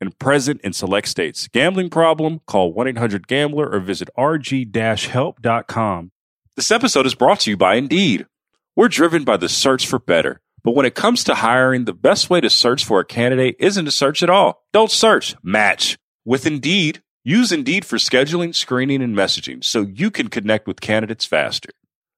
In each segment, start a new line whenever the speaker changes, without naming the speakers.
and present in select states. Gambling problem? Call 1-800-GAMBLER or visit rg-help.com. This episode is brought to you by Indeed. We're driven by the search for better. But when it comes to hiring, the best way to search for a candidate isn't to search at all. Don't search, match. With Indeed, use Indeed for scheduling, screening, and messaging so you can connect with candidates faster.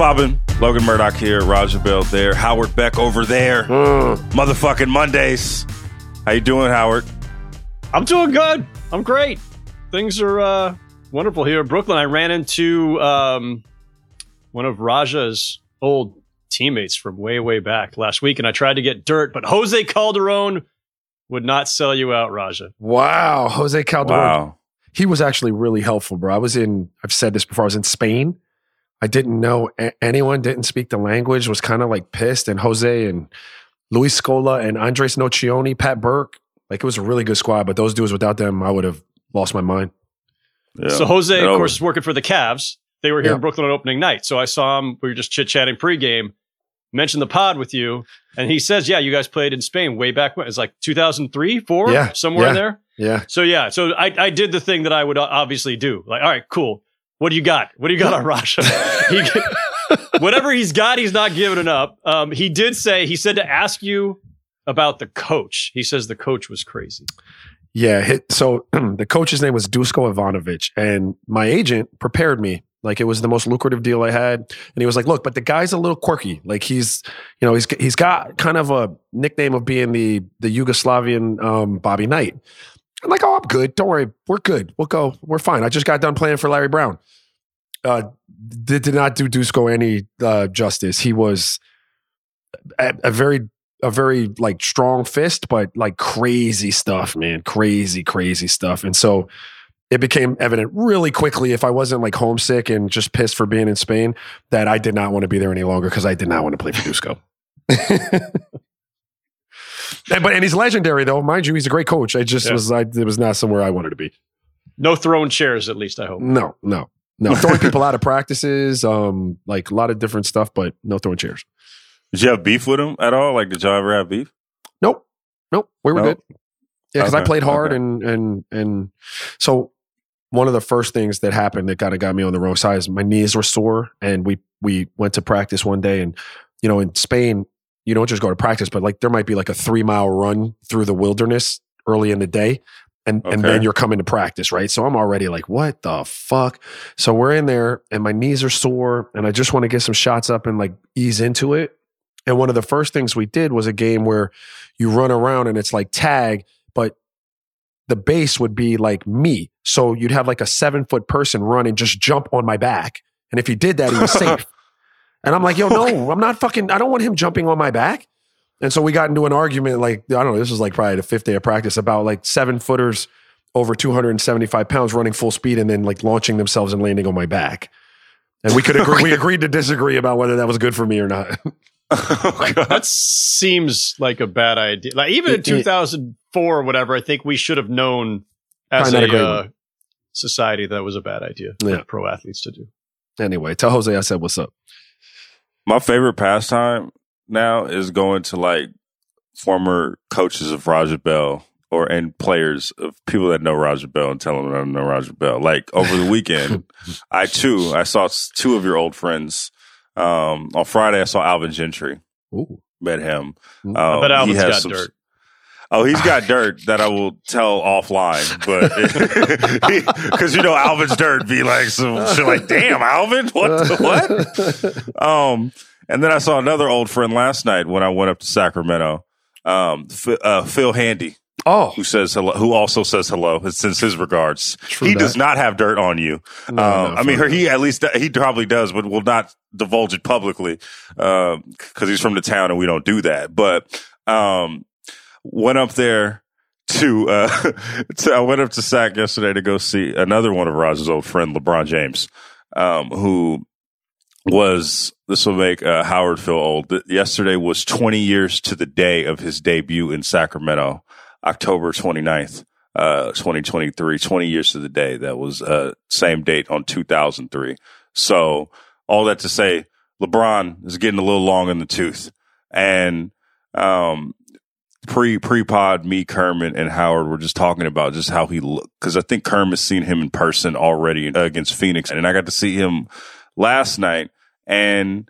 Poppin'? Logan Murdock here, Raja Bell there, Howard Beck over there. Motherfucking Mondays. How you doing, Howard?
I'm doing good. I'm great. Things are uh, wonderful here in Brooklyn. I ran into um, one of Raja's old teammates from way, way back last week, and I tried to get dirt, but Jose Calderon would not sell you out, Raja.
Wow, Jose Calderon.
Wow.
He was actually really helpful, bro. I was in, I've said this before, I was in Spain. I didn't know a- anyone, didn't speak the language, was kind of like pissed. And Jose and Luis Scola and Andres Nocioni, Pat Burke, like it was a really good squad. But those dudes, without them, I would have lost my mind.
Yeah.
So Jose,
Get
of course,
it.
is working for the Cavs. They were here
Yeah.
in Brooklyn on opening night. So I saw him. We were just chit chatting pregame. Mentioned the pod with you, and he says, "Yeah, you guys played in Spain way back when. It's like 2003, four,
Yeah,
somewhere in there."
Yeah.
So yeah, so I, I did the thing that I would uh, obviously do. Like, all right, cool. What do you got? What do you got on Raja? he, whatever he's got, he's not giving it up. Um, he did say he said to ask you about the coach. He says the coach was crazy.
Yeah. Hit, so the coach's name was Dusko Ivanovic, and my agent prepared me. Like it was the most lucrative deal I had, and he was like, "Look, but the guy's a little quirky. Like he's, you know, he's he's got kind of a nickname of being the the Yugoslavian um, Bobby Knight." I'm like, "Oh, I'm good. Don't worry, we're good. We'll go. We're fine. I just got done playing for Larry Brown." Uh, did, did not do Dusko any uh, justice. He was a, a very a very like strong fist, but like crazy stuff, man. Crazy, crazy stuff. And so it became evident really quickly if I wasn't like homesick and just pissed for being in Spain that I did not want to be there any longer because I did not want to play for Dusko. and, but and he's legendary though, mind you. He's a great coach. I just
Yeah.
was I it was not somewhere I wanted to be.
No throwing chairs, at least I hope.
No, no, no. Throwing people out of practices, um, like a lot of different stuff, but no throwing chairs.
Did you have beef with him at all? Like, did y'all ever have beef?
Nope. Nope. We were
Nope.
good. Yeah, because I played hard
okay.
and and and so one of the first things that happened that kind of got me on the wrong side is my knees were sore and we we went to practice one day and you know in Spain you don't just go to practice but like there might be like a three mile run through the wilderness early in the day and and then you're coming to practice right so I'm already like what the fuck so we're in there and my knees are sore and I just want to get some shots up and like ease into it and one of the first things we did was a game where you run around and it's like tag, but the base would be like me. So you'd have like a seven foot person run and just jump on my back. And if he did that, he was safe. And I'm like, yo, no, I'm not fucking, I don't want him jumping on my back. And so we got into an argument, like, I don't know, this was like probably the fifth day of practice about like seven footers over 275 pounds running full speed and then like launching themselves and landing on my back. And we could agree, we agreed to disagree about whether that was good for me or not.
Oh,
That seems like a bad idea. Like even in
It- it-
2004 or whatever, I think we should have known as
a
a, uh, society that was a bad idea for pro athletes to do.
anyway, tell Jose I said what's up.
My favorite pastime now is going to like former coaches of Raja Bell or and players of people that know Raja Bell and tell them I know Raja Bell. Like over the weekend, I too I saw two of your old friends. Um, on Friday, I saw Alvin Gentry.
Ooh.
Met him.
Ooh.
Um,
but Alvin's
he has
got
some-
dirt.
Oh, he's got dirt that I will tell offline, but because you know Alvin's dirt be like some shit like, damn, Alvin, what the, what? Um, and then I saw another old friend last night when I went up to Sacramento. Um, Phil, uh, Phil Handy,
Oh,
who says hello, who also says hello, and sends his regards.
True
he
that.
does not have dirt on you.
No,
um,
no,
I mean, he at least he probably does, but will not divulge it publicly because he's from the town and we don't do that. But um, went up there to, uh, to I went up to SAC yesterday to go see another one of Raja's old friend, LeBron James, um, who was this will make uh, Howard feel old. Yesterday was 20 years to the day of his debut in Sacramento, October 29th, uh, 2023. 20 years to the day. That was uh, same date on 2003. So all that to say, LeBron is getting a little long in the tooth, and um, pre pre pod, me, Kermah, and Howard were just talking about just how he looked because I think Kermah's seen him in person already against Phoenix, and I got to see him last night, and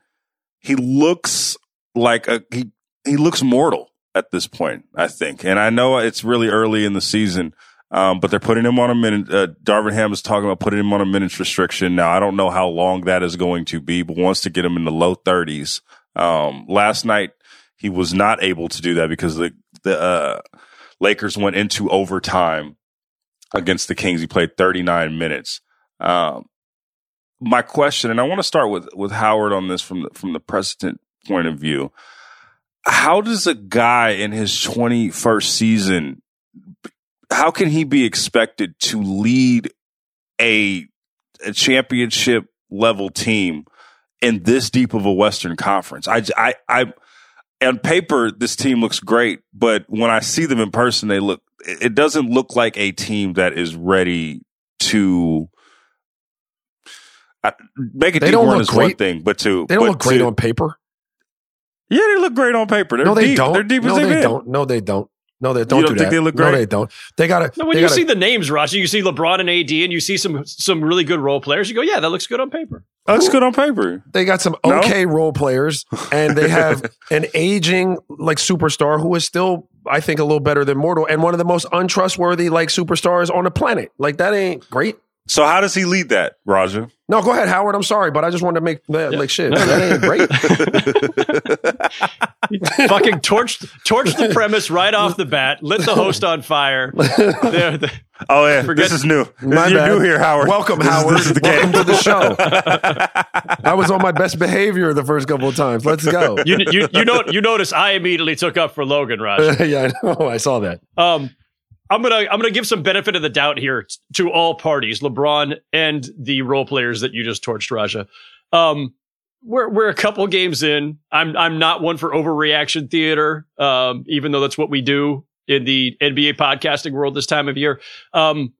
he looks like a he he looks mortal at this point. I think, and I know it's really early in the season. Um, but they're putting him on a minute. Uh, Darvin Ham is talking about putting him on a minutes restriction. Now, I don't know how long that is going to be, but wants to get him in the low 30s. Um, last night, he was not able to do that because the, the, uh, Lakers went into overtime against the Kings. He played 39 minutes. Um, my question, and I want to start with, with Howard on this from the, from the precedent point of view. How does a guy in his 21st season, how can he be expected to lead a, a championship level team in this deep of a Western Conference? I, I, I, on paper, this team looks great, but when I see them in person, they look, it doesn't look like a team that is ready to I, make a
They
deep run is one thing, but to
They don't look great
to-
on paper.
Yeah, they look great on paper. They're
no, they
deep.
don't.
They're deep
no,
as
they
been.
don't. No, they don't. No, they don't
don't
do
think
that.
they look great?
No, they don't. They got to.
No, when you
gotta,
see the names, Raja, you see LeBron and AD, and you see some some really good role players. You go, yeah, that looks good on paper.
Looks good on paper.
They got some
No?
okay role players, and they have an aging like superstar who is still, I think, a little better than Mortal, and one of the most untrustworthy like superstars on the planet. Like that ain't great.
So how does he lead that, Raja?
No, go ahead, Howard. I'm sorry, but I just wanted to make that
Yeah.
like shit.
No,
that ain't great.
Fucking torched torched the premise right off the bat. Lit the host on fire. There- the-
Oh yeah,
Forget-
this is new.
My
You're
bad.
new here, Howard.
Welcome,
This is-
Howard.
This is the
Welcome
game.
to the show. I was on my best behavior the first couple of times. Let's go.
you you you know you notice I immediately took up for Logan, Raja.
yeah, I know. I saw that.
Um, I'm gonna I'm gonna give some benefit of the doubt here to all parties, LeBron and the role players that you just torched, Raja. Um, we're we're a couple games in. I'm I'm not one for overreaction theater, um, even though that's what we do in the NBA podcasting world this time of year. Um,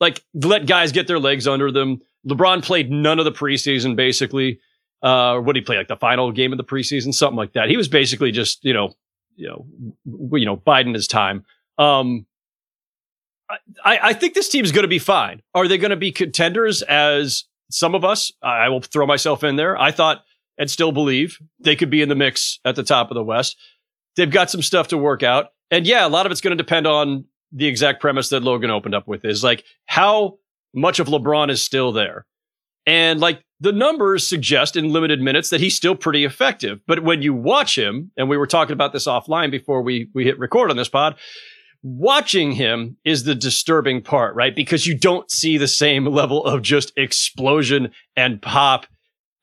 like let guys get their legs under them. LeBron played none of the preseason, basically. Uh, what did he play? Like the final game of the preseason, something like that. He was basically just you know, you know, you know, biding his time. Um, I, I think this team's going to be fine. Are they going to be contenders as some of us? I will throw myself in there. I thought and still believe they could be in the mix at the top of the West. They've got some stuff to work out. And yeah, a lot of it's going to depend on the exact premise that Logan opened up with is like how much of LeBron is still there. And like the numbers suggest in limited minutes that he's still pretty effective. But when you watch him, and we were talking about this offline before we we hit record on this pod, watching him is the disturbing part, right? Because you don't see the same level of just explosion and pop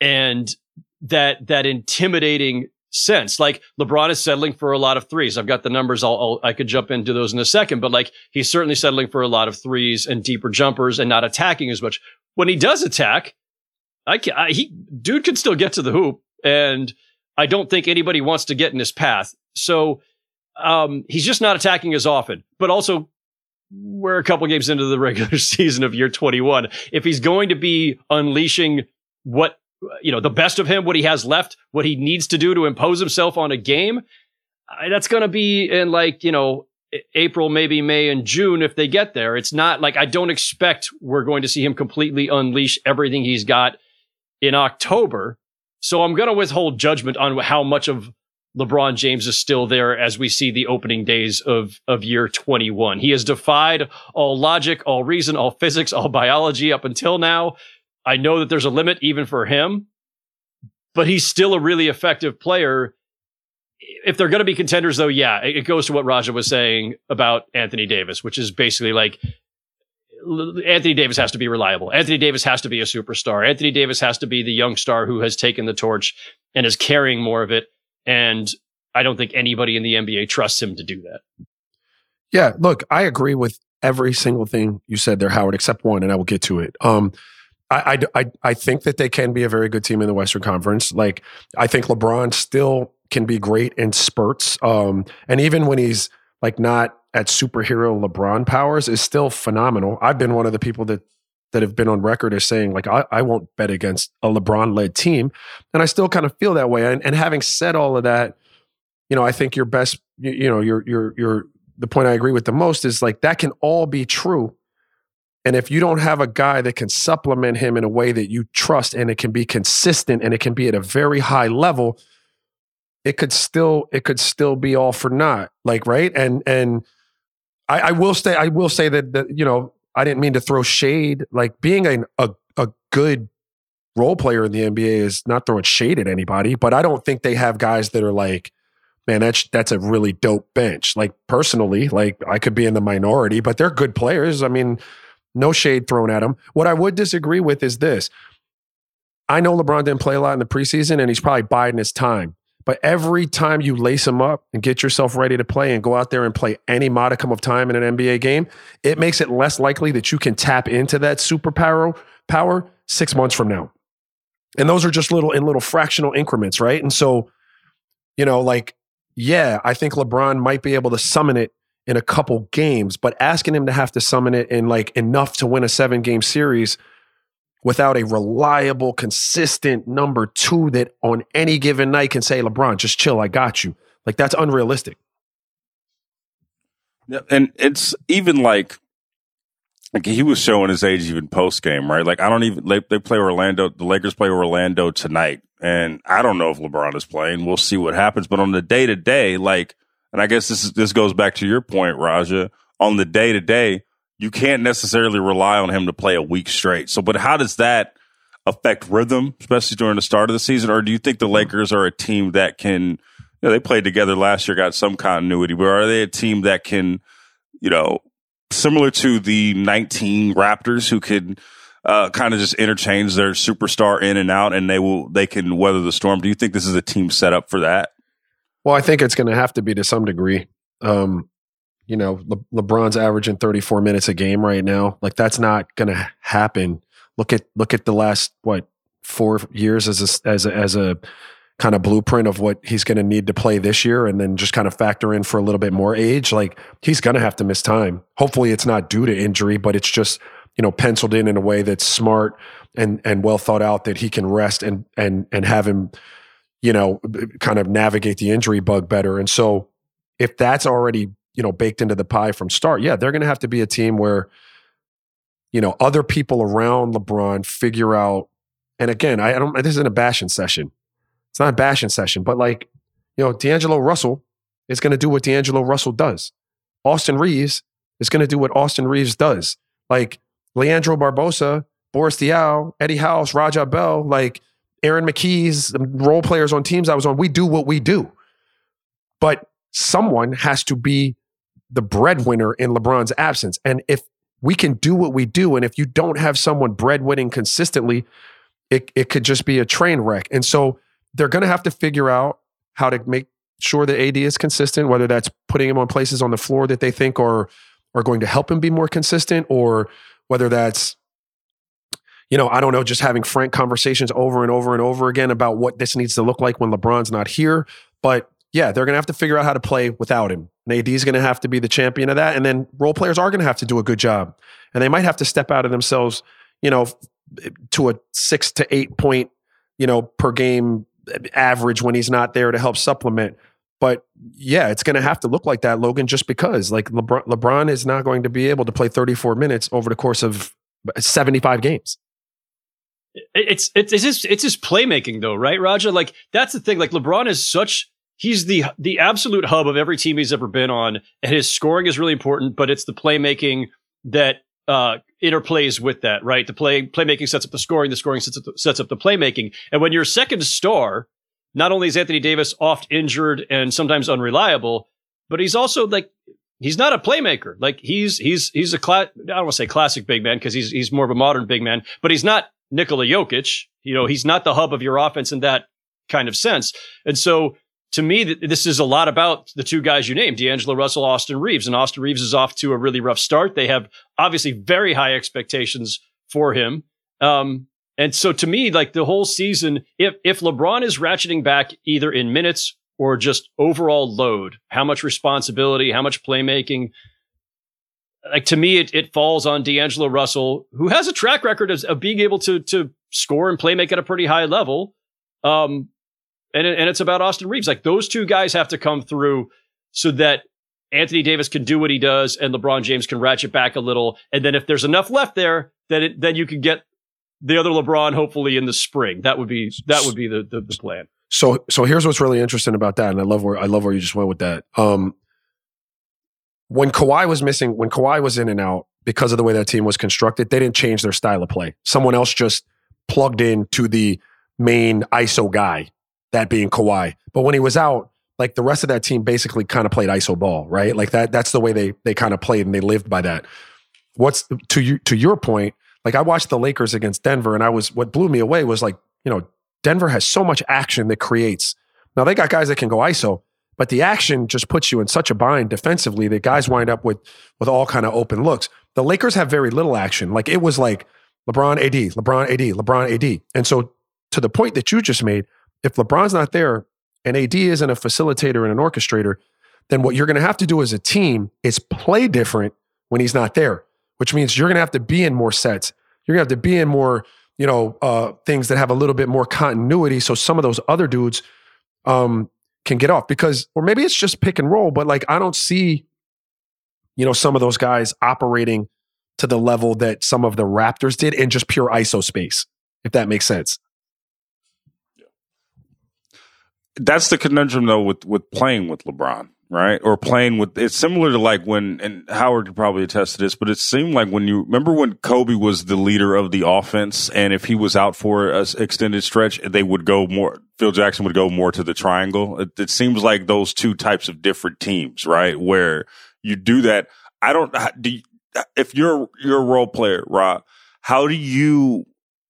and that that intimidating sense. Like LeBron is settling for a lot of threes. I've got the numbers. I'll, I'll, i could jump into those in a second, but like he's certainly settling for a lot of threes and deeper jumpers and not attacking as much. When he does attack, I can I, he dude can still get to the hoop, and I don't think anybody wants to get in his path. So um, he's just not attacking as often. But also, we're a couple games into the regular season of year 21. If he's going to be unleashing what you know the best of him, what he has left, what he needs to do to impose himself on a game, that's going to be in like you know April, maybe May and June if they get there. It's not like I don't expect we're going to see him completely unleash everything he's got in October. So I'm going to withhold judgment on how much of LeBron James is still there as we see the opening days of, of year 21. He has defied all logic, all reason, all physics, all biology up until now. I know that there's a limit even for him, but he's still a really effective player. If they're going to be contenders, though, yeah, it goes to what Raja was saying about Anthony Davis, which is basically like Anthony Davis has to be reliable. Anthony Davis has to be a superstar. Anthony Davis has to be the young star who has taken the torch and is carrying more of it. And I don't think anybody in the NBA trusts him to do that.
Yeah, look, I agree with every single thing you said there, Howard, except one, and I will get to it. Um, I, I, I, think that they can be a very good team in the Western Conference. Like, I think LeBron still can be great in spurts. Um, and even when he's like not at superhero LeBron powers, is still phenomenal. I've been one of the people that that have been on record as saying like I, I won't bet against a LeBron led team, and I still kind of feel that way. And, and having said all of that, you know, I think your best, you, you know, your your your the point I agree with the most is like that can all be true. And if you don't have a guy that can supplement him in a way that you trust and it can be consistent and it can be at a very high level, it could still it could still be all for naught. Like right and and I, I will say I will say that that you know I didn't mean to throw shade. Like being a, a, a good role player in the NBA is not throwing shade at anybody, but I don't think they have guys that are like, man, that's that's a really dope bench. Like personally, like I could be in the minority, but they're good players. I mean, no shade thrown at them. What I would disagree with is this. I know LeBron didn't play a lot in the preseason, and he's probably biding his time. But every time you lace them up and get yourself ready to play and go out there and play any modicum of time in an NBA game, it makes it less likely that you can tap into that superpower power six months from now. And those are just little in little fractional increments, right? And so, you know, like, yeah, I think LeBron might be able to summon it in a couple games, but asking him to have to summon it in like enough to win a seven game series – without a reliable, consistent number two that on any given night can say, LeBron, just chill, I got you. Like that's unrealistic.
And it's even like like he was showing his age even post game, right? Like I don't even they, they play Orlando, the Lakers play Orlando tonight, and I don't know if LeBron is playing. We'll see what happens. But on the day to day, like, and I guess this is this goes back to your point, Raja. On the day to day, you can't necessarily rely on him to play a week straight. So, but how does that affect rhythm, especially during the start of the season? Or do you think the Lakers are a team that can, you know, they played together last year, got some continuity, but are they a team that can, you know, similar to the 19 Raptors who could, uh, kind of just interchange their superstar in and out and they will, they can weather the storm. Do you think this is a team set up for that?
Well, I think it's going to have to be to some degree. Um, you know, Le- LeBron's averaging 34 minutes a game right now. Like that's not going to happen. Look at look at the last what four years as a, as a, as a kind of blueprint of what he's going to need to play this year, and then just kind of factor in for a little bit more age. Like he's going to have to miss time. Hopefully, it's not due to injury, but it's just you know penciled in in a way that's smart and and well thought out that he can rest and and and have him you know kind of navigate the injury bug better. And so if that's already you know baked into the pie from start. Yeah, they're going to have to be a team where you know other people around LeBron figure out. And again, I, I don't. This isn't a bashing session. It's not a bashing session, but like you know, D'Angelo Russell is going to do what D'Angelo Russell does. Austin Reaves is going to do what Austin Reaves does. Like Leandro Barbosa, Boris Diaw, Eddie House, Raja Bell, like Aaron McKie's role players on teams I was on. We do what we do. But someone has to be the breadwinner in LeBron's absence. And if we can do what we do, and if you don't have someone breadwinning consistently, it, it could just be a train wreck. And so they're going to have to figure out how to make sure that AD is consistent, whether that's putting him on places on the floor that they think are are going to help him be more consistent, or whether that's you know, I don't know, just having frank conversations over and over and over again about what this needs to look like when LeBron's not here. But yeah, they're going to have to figure out how to play without him. And AD is going to have to be the champion of that. And then role players are going to have to do a good job. And they might have to step out of themselves, you know, to a six to eight point, you know, per game eh, average when he's not there to help supplement. But yeah, it's going to have to look like that, Logan, just because like LeBron, LeBron is not going to be able to play 34 minutes over the course of eh, 75 games.
It's it's it's his it's his playmaking though, right, Raja? Like that's the thing. Like LeBron is such he's the the absolute hub of every team he's ever been on, and his scoring is really important. But it's the playmaking that uh, interplays with that, right? The play playmaking sets up the scoring, the scoring sets up the, sets up the playmaking. And when your second star, not only is Anthony Davis oft injured and sometimes unreliable, but he's also like he's not a playmaker. Like he's he's he's a class. I don't want to say classic big man because he's he's more of a modern big man, but he's not Nikola Jokic. You know, he's not the hub of your offense in that kind of sense. And so to me, this is a lot about the two guys you named, D'Angelo Russell, Austin Reaves. And Austin Reaves is off to a really rough start. They have obviously very high expectations for him. Um, and so to me, like the whole season, if, if LeBron is ratcheting back either in minutes or just overall load, how much responsibility, how much playmaking, like to me, it, it falls on D'Angelo Russell, who has a track record of, of being able to to score and play make at a pretty high level. Um, and and it's about Austin Reaves. Like those two guys have to come through so that Anthony Davis can do what he does, and LeBron James can ratchet back a little. And then if there's enough left there, then it, then you can get the other LeBron hopefully in the spring. That would be that would be the, the, the plan.
So so here's what's really interesting about that, and I love where I love where you just went with that. Um, when Kawhi was missing, when Kawhi was in and out because of the way that team was constructed, they didn't change their style of play. Someone else just plugged in to the main ISO guy, that being Kawhi. But when he was out, like the rest of that team basically kind of played ISO ball, right? Like that that's the way they they kind of played and they lived by that. What's to you to your point, like I watched the Lakers against Denver and I was what blew me away was like, you know, Denver has so much action that creates. Now they got guys that can go ISO, but the action just puts you in such a bind defensively that guys wind up with with all kind of open looks. The Lakers have very little action. Like it was like LeBron AD, LeBron AD, LeBron AD. And so to the point that you just made, if LeBron's not there and AD isn't a facilitator and an orchestrator, then what you're going to have to do as a team is play different when he's not there, which means you're going to have to be in more sets. You're going to have to be in more, you know, uh, things that have a little bit more continuity. So some of those other dudes um, can get off because, or maybe it's just pick and roll, but like I don't see, you know, some of those guys operating to the level that some of the Raptors did in just pure ISO space, if that makes sense.
That's the conundrum though with with playing with LeBron right? Or playing with it's similar to like when and Howard could probably attest to this, but it seemed like when you remember when Kobe was the leader of the offense, and if he was out for an extended stretch, they would go more. Phil Jackson would go more to the triangle. It, it seems like those two types of different teams, right? Where you do that. I don't. Do you, if you're you're a role player, Rob, how do you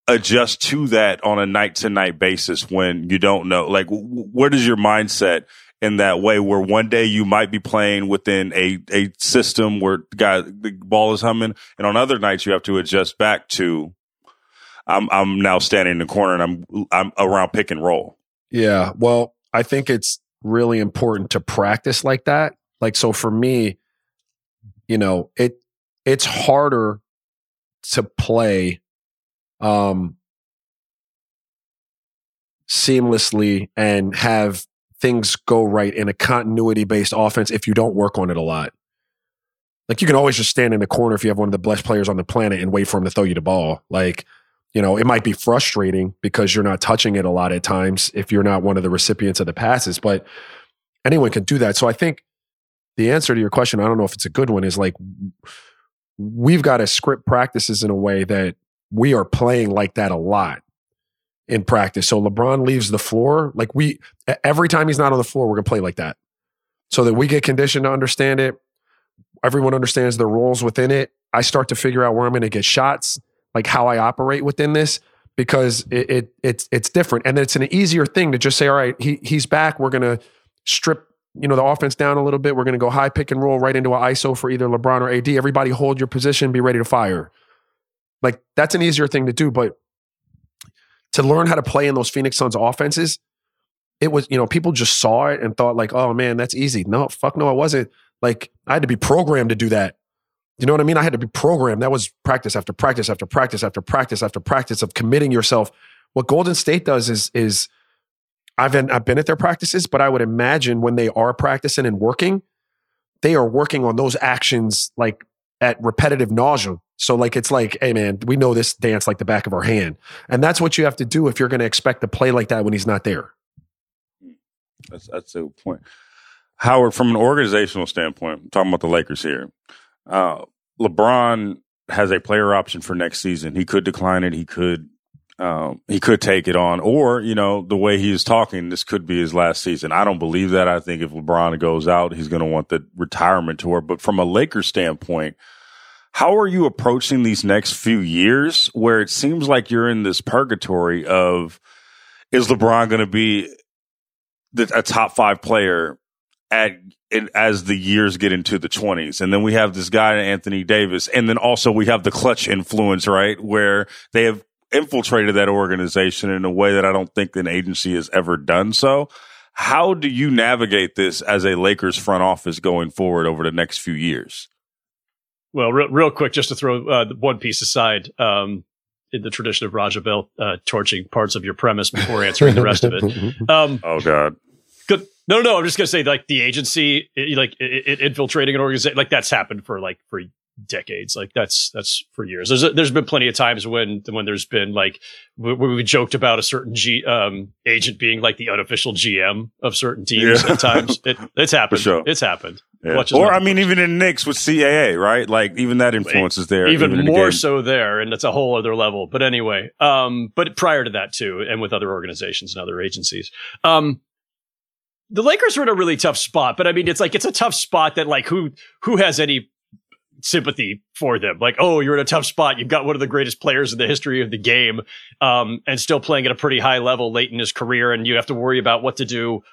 adjust to that on a night to night basis when you don't know? Like, what is your mindset? in that way where one day you might be playing within a, a system where guy, the ball is humming. And on other nights you have to adjust back to, I'm, I'm now standing in the corner and I'm, I'm around pick and roll.
Yeah. Well, I think it's really important to practice like that. Like, so for me, you know, it, it's harder to play, um, seamlessly and have things go right in a continuity based offense if you don't work on it a lot. Like you can always just stand in the corner if you have one of the best players on the planet and wait for him to throw you the ball. Like, you know, it might be frustrating because you're not touching it a lot at times if you're not one of the recipients of the passes, but anyone can do that. So I think the answer to your question, I don't know if it's a good one, is like we've got to script practices in a way that we are playing like that a lot in practice. So LeBron leaves the floor. Like we, every time he's not on the floor, we're to play like that so that we get conditioned to understand it. Everyone understands the roles within it. I start to figure out where I'm to get shots, like how I operate within this. because it, it it's it's different and it's an easier thing to just say, all right, he he's back. We're gonna strip you know the offense down a little bit. We're gonna go high pick and roll right into an ISO for either LeBron or AD. Everybody hold your position, be ready to fire. Like that's an easier thing to do, but to learn how to play in those Phoenix Suns offenses, it was, you know, people just saw it and thought like, oh man, that's easy. No, fuck no, it wasn't. Like I had to be programmed to do that. You know what I mean? I had to be programmed. That was practice after practice after practice after practice after practice of committing yourself. What Golden State does is is I've been, I've been at their practices, but I would imagine when they are practicing and working, they are working on those actions like at repetitive nausea. So like it's like, hey man, we know this dance like the back of our hand. And that's what you have to do if you're going to expect to play like that when he's not there.
That's that's a point. Howard, from an organizational standpoint, I'm talking about the Lakers here. Uh, LeBron has a player option for next season. He could decline it. He could um, he could take it on, or you know, the way he is talking, this could be his last season. I don't believe that. I think if LeBron goes out, he's going to want the retirement tour. But from a Lakers standpoint, how are you approaching these next few years, where it seems like you're in this purgatory of is LeBron going to be a top five player at as the years get into the 20s. And then we have this guy, Anthony Davis. And then also we have the Klutch influence, right? Where they have infiltrated that organization in a way that I don't think an agency has ever done so. How do you navigate this as a Lakers front office going forward over the next few years?
Well, real, real quick, just to throw uh, one piece aside, um, in the tradition of Raja Bell, uh, torching parts of your premise before answering the rest of it. Um,
oh God.
Good. No, no, no. I'm just gonna say, like the agency, it, like it, it infiltrating an organization, like that's happened for like for decades. Like that's that's for years. There's a, there's been plenty of times when when there's been like we, we joked about a certain G um, agent being like the unofficial GM of certain teams. Yeah. At times, it, it's happened. Sure. It's happened.
Yeah. Or I mean, even in Knicks with CAA, right? Like even that influence is there.
Even, even more the so there, and it's a whole other level. But anyway, um, but prior to that too, and with other organizations and other agencies, um, the Lakers are in a really tough spot. But I mean, it's like it's a tough spot that like who who has any sympathy for them. Like, oh, you're in a tough spot. You've got one of the greatest players in the history of the game, um, and still playing at a pretty high level late in his career, and you have to worry about what to do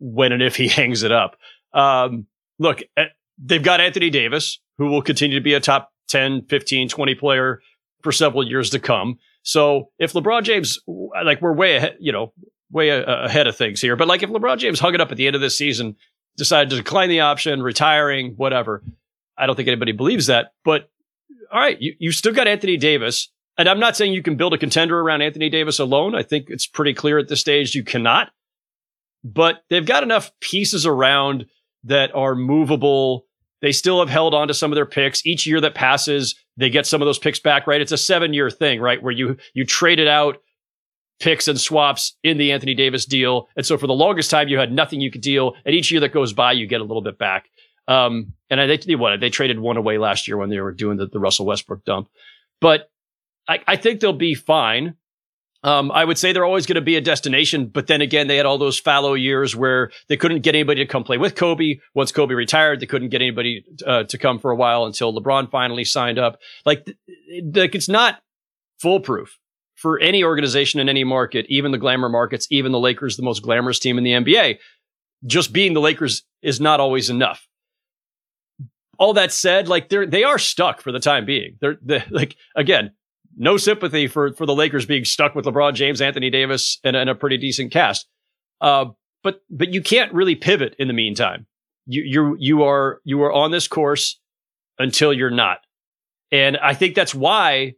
when and if he hangs it up. Um, look, eh, they've got Anthony Davis, who will continue to be a top 10, 15, 20 player for several years to come. So if LeBron James, like we're way ahead, you know, way ahead of things here, but like if LeBron James hung it up at the end of this season, decided to decline the option, retiring, whatever, I don't think anybody believes that. But all right, you, you still got Anthony Davis. And I'm not saying you can build a contender around Anthony Davis alone. I think it's pretty clear at this stage you cannot. But they've got enough pieces around that are movable. They still have held on to some of their picks. Each year that passes, they get some of those picks back, right? It's a seven year thing, right? Where you you traded out picks and swaps in the Anthony Davis deal. And so for the longest time, you had nothing you could deal. And each year that goes by, you get a little bit back. Um, and I, think they what they traded one away last year when they were doing the, the Russell Westbrook dump. But I, I think they'll be fine. Um, I would say they're always going to be a destination, but then again, they had all those fallow years where they couldn't get anybody to come play with Kobe. Once Kobe retired, they couldn't get anybody uh, to come for a while until LeBron finally signed up. Like, like it's not foolproof for any organization in any market, even the glamour markets, even the Lakers, the most glamorous team in the NBA. Just being the Lakers is not always enough all that said, like they're they are stuck for the time being. They're, they're like again, no sympathy for for the Lakers being stuck with LeBron James, Anthony Davis, and, and a pretty decent cast. Uh, but but you can't really pivot in the meantime. You you you are you are on this course until you're not, and I think that's why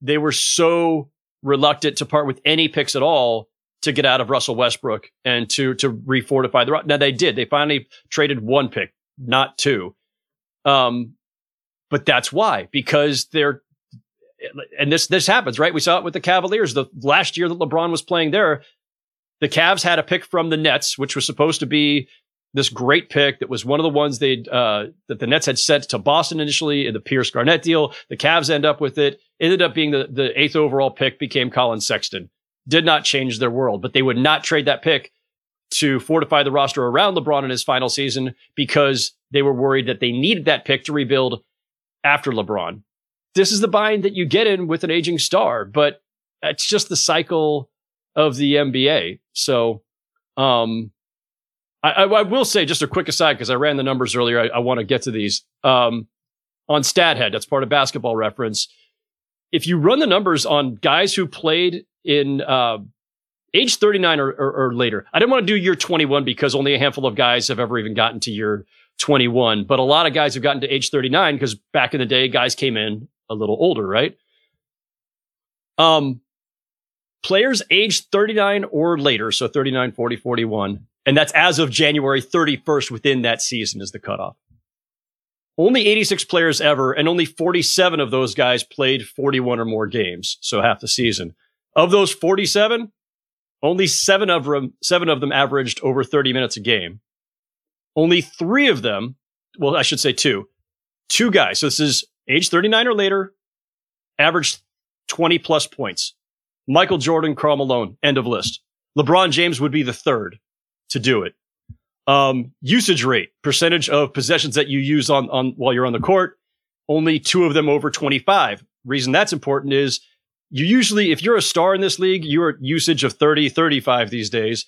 they were so reluctant to part with any picks at all to get out of Russell Westbrook and to to refortify the. Now they did. They finally traded one pick, not two um, but that's why because they're and this this happens right. We saw it with the Cavaliers the last year that LeBron was playing there. The Cavs had a pick from the Nets, which was supposed to be this great pick that was one of the ones they uh, that the Nets had sent to Boston initially in the Pierce Garnett deal. The Cavs end up with it. Ended up being the, the eighth overall pick, became Collin Sexton. Did not change their world, but they would not trade that pick to fortify the roster around LeBron in his final season because they were worried that they needed that pick to rebuild after LeBron. This is the bind that you get in with an aging star, but It's just the cycle of the NBA. So, um, I, I, will say just a quick aside because I ran the numbers earlier. I, I want to get to these. Um, on StatHead, that's part of basketball reference. If you run the numbers on guys who played in uh, age 39 or, or, or, later, I didn't want to do year 21 because only a handful of guys have ever even gotten to year 21. But a lot of guys have gotten to age 39 because back in the day, guys came in a little older, right? Um, players aged 39 or later, so 39, 40, 41, and that's as of January 31st within that season is the cutoff. Only 86 players ever, and only 47 of those guys played 41 or more games, so half the season. Of those 47, only seven of them, seven of them averaged over 30 minutes a game. Only three of them, well, I should say two, two guys. So this is age 39 or later, averaged 20 plus points. Michael Jordan, Karl Malone, end of list. LeBron James would be the third to do it. Um, usage rate, percentage of possessions that you use on, on while you're on the court, only two of them over 25. Reason that's important is you usually, if you're a star in this league, you're usage of 30, 35 these days,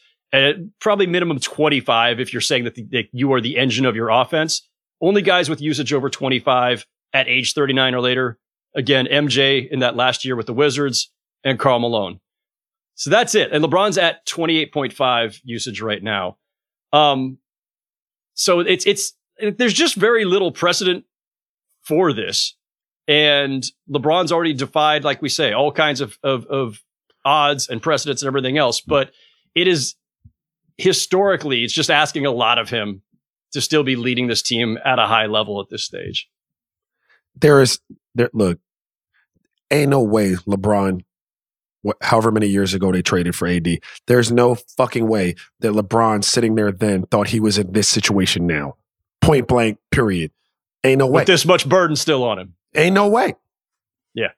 probably minimum 25 if you're saying that, the, that you are the engine of your offense. Only guys with usage over 25 at age 39 or later. Again, MJ in that last year with the Wizards and Karl Malone. So that's it. And LeBron's at 28.5 usage right now. Um, so it's, it's, there's just very little precedent for this. And LeBron's already defied, like we say, all kinds of, of, of odds and precedents and everything else. But it is historically, it's just asking a lot of him to still be leading this team at a high level at this stage.
There is, there, look, ain't no way LeBron, however many years ago they traded for AD, there's no fucking way that LeBron sitting there then thought he was in this situation now. Point blank, period. Ain't no way.
With this much burden still on him.
Ain't no way.
Yeah,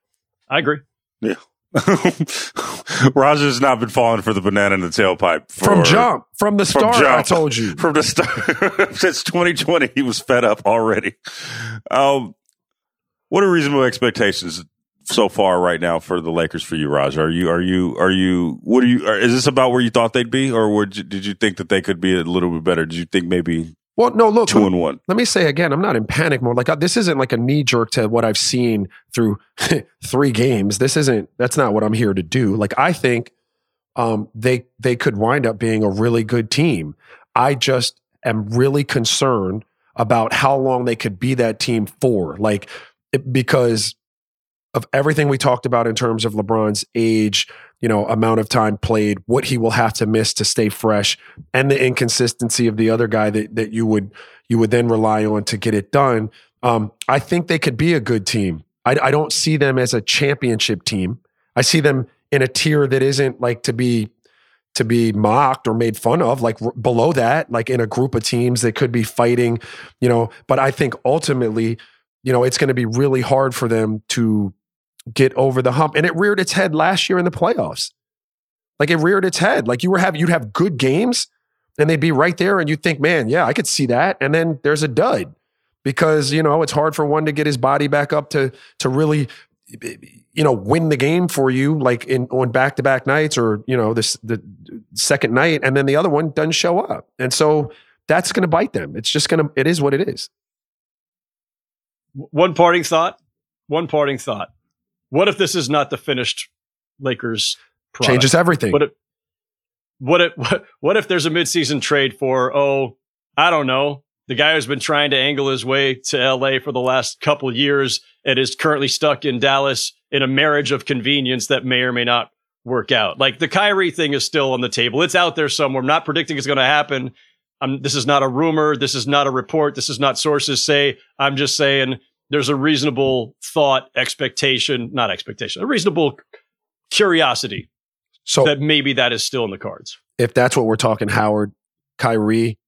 I agree.
Yeah. Raja's not been falling for the banana in the tailpipe
for, from jump from the start. From jump, I told you
from the start since 2020, he was fed up already. Um, what are reasonable expectations so far right now for the Lakers for you, Raj? Are you are you are you what are you? Are, is this about where you thought they'd be, or would you, did you think that they could be a little bit better? Did you think maybe
well, no, look,
two and one.
Let me say again, I'm not in panic mode. Like uh, this isn't like a knee jerk to what I've seen through three games. This isn't. That's not what I'm here to do. Like I think um, they they could wind up being a really good team. I just am really concerned about how long they could be that team for. Like it, because of everything we talked about in terms of LeBron's age, you know, amount of time played, what he will have to miss to stay fresh, and the inconsistency of the other guy that that you would you would then rely on to get it done. Um, I think they could be a good team. I, I don't see them as a championship team. I see them in a tier that isn't like to be to be mocked or made fun of like r- below that like in a group of teams that could be fighting you know but i think ultimately you know it's going to be really hard for them to get over the hump. And it reared its head last year in the playoffs. Like it reared its head. Like you were having, you'd have good games and they'd be right there and you'd think, man, yeah, I could see that. And then there's a dud because, you know, it's hard for one to get his body back up to, to really, you know, win the game for you, like in on back to back nights or, you know, this, the second night. And then the other one doesn't show up. And so that's going to bite them. It's just going to, it is what it is.
One parting thought. One parting thought. What if this is not the finished Lakers product?
Changes everything.
What if, what if, what, what if there's a midseason trade for, oh, I don't know, the guy who's been trying to angle his way to LA for the last couple years and is currently stuck in Dallas in a marriage of convenience that may or may not work out. Like the Kyrie thing is still on the table. It's out there somewhere. I'm not predicting it's going to happen. I'm, this is not a rumor. This is not a report. This is not sources say. I'm just saying there's a reasonable thought, expectation, not expectation, a reasonable curiosity so that maybe that is still in the cards.
If that's what we're talking, Howard, Kyrie,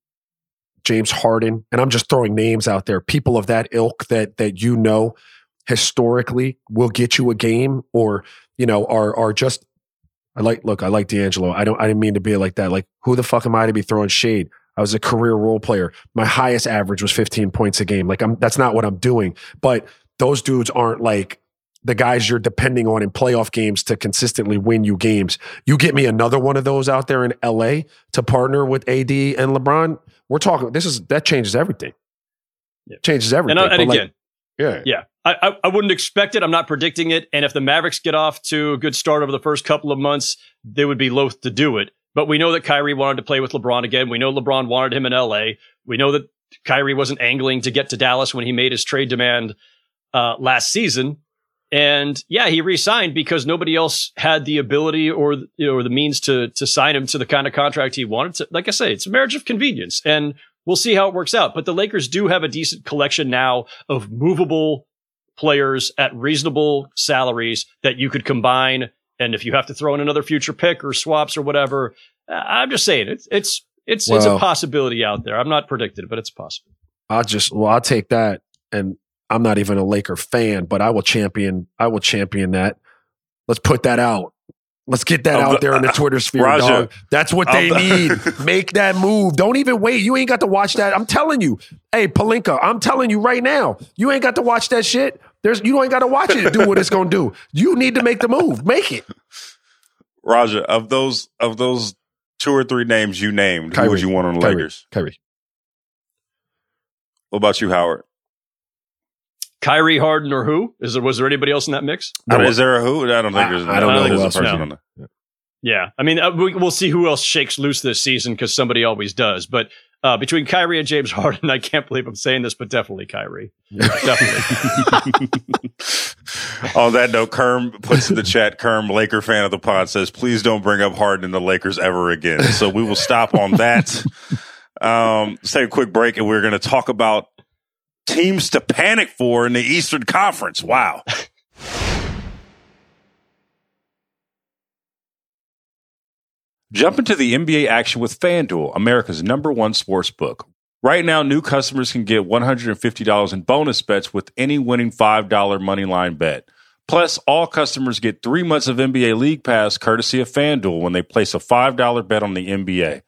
James Harden, and I'm just throwing names out there, people of that ilk that that you know historically will get you a game or, you know, are are just I like look, I like D'Angelo. I don't I didn't mean to be like that. Like, who the fuck am I to be throwing shade? I was a career role player. My highest average was 15 points a game. Like I'm that's not what I'm doing. But those dudes aren't like the guys you're depending on in playoff games to consistently win you games. You get me another one of those out there in LA to partner with AD and LeBron. We're talking. This is that changes everything.
Yeah.
Changes everything.
And, uh, and again,
like, yeah,
Yeah, I, I, I wouldn't expect it. I'm not predicting it. And if the Mavericks get off to a good start over the first couple of months, they would be loath to do it. But we know that Kyrie wanted to play with LeBron again. We know LeBron wanted him in LA. We know that Kyrie wasn't angling to get to Dallas when he made his trade demand uh, last season. And yeah, he re-signed because nobody else had the ability or you know, or the means to to sign him to the kind of contract he wanted. To, like I say, it's a marriage of convenience, and we'll see how it works out. But the Lakers do have a decent collection now of movable players at reasonable salaries that you could combine. And if you have to throw in another future pick or swaps or whatever, I'm just saying it's it's it's it's a possibility out there. I'm not predicting it, but it's possible.
I'll just well, I'll take that. And I'm not even a Laker fan, but I will champion. I will champion that. Let's put that out. Let's get that
Of
out
the-
there in the Twitter sphere,
Raja,
dog. That's what
of
they
the-
need. Make that move. Don't even wait. You ain't got to watch that. I'm telling you. Hey, Pelinka, I'm telling you right now. You ain't got to watch that shit. There's you ain't got to watch it to do what it's gonna do. You need to make the move. Make it.
Raja, of those of those two or three names you named, who would you want on the
Kyrie.
Lakers?
Kyrie.
What about you, Howard?
Kyrie Harden or who? Is there was there anybody else in that mix?
I mean, is there a who? I don't think
I-
there's.
I don't
know
think
who
there's
else
a person
now.
on the.
Yeah, I mean, uh, we, we'll see who else shakes loose this season because somebody always does. But uh, between Kyrie and James Harden, I can't believe I'm saying this, but definitely Kyrie. Definitely.
On that note, Kerm puts in the chat, Kerm, Laker fan of the pod, says, please don't bring up Harden and the Lakers ever again. So we will stop on that. Um, let's take a quick break and we're going to talk about teams to panic for in the Eastern Conference. Wow. Jump into the NBA action with FanDuel, America's number one sports book. Right now, new customers can get $150 in bonus bets with any winning $5 money line bet. Plus, all customers get three months of NBA League Pass courtesy of FanDuel when they place a $5 bet on the NBA.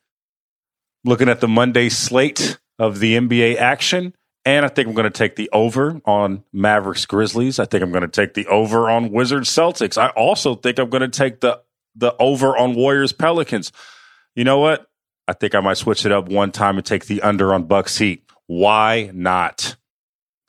Looking at the Monday slate of the NBA action, and I think I'm going to take the over on Mavericks Grizzlies. I think I'm going to take the over on Wizards Celtics. I also think I'm going to take the the over on Warriors Pelicans. You know what? I think I might switch it up one time and take the under on Bucks Heat. Why not?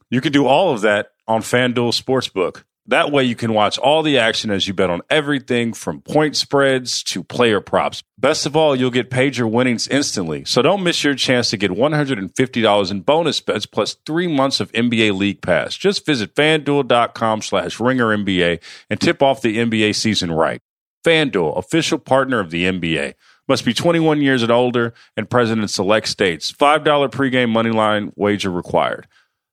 You can do all of that on FanDuel Sportsbook. That way you can watch all the action as you bet on everything from point spreads to player props. Best of all, you'll get paid your winnings instantly. So don't miss your chance to get $150 in bonus bets plus three months of NBA League Pass. Just visit fanduel.com slash ringer NBA and tip off the NBA season right. FanDuel, official partner of the NBA. Must be 21 years and older and present in select states. $5 pregame money line wager required.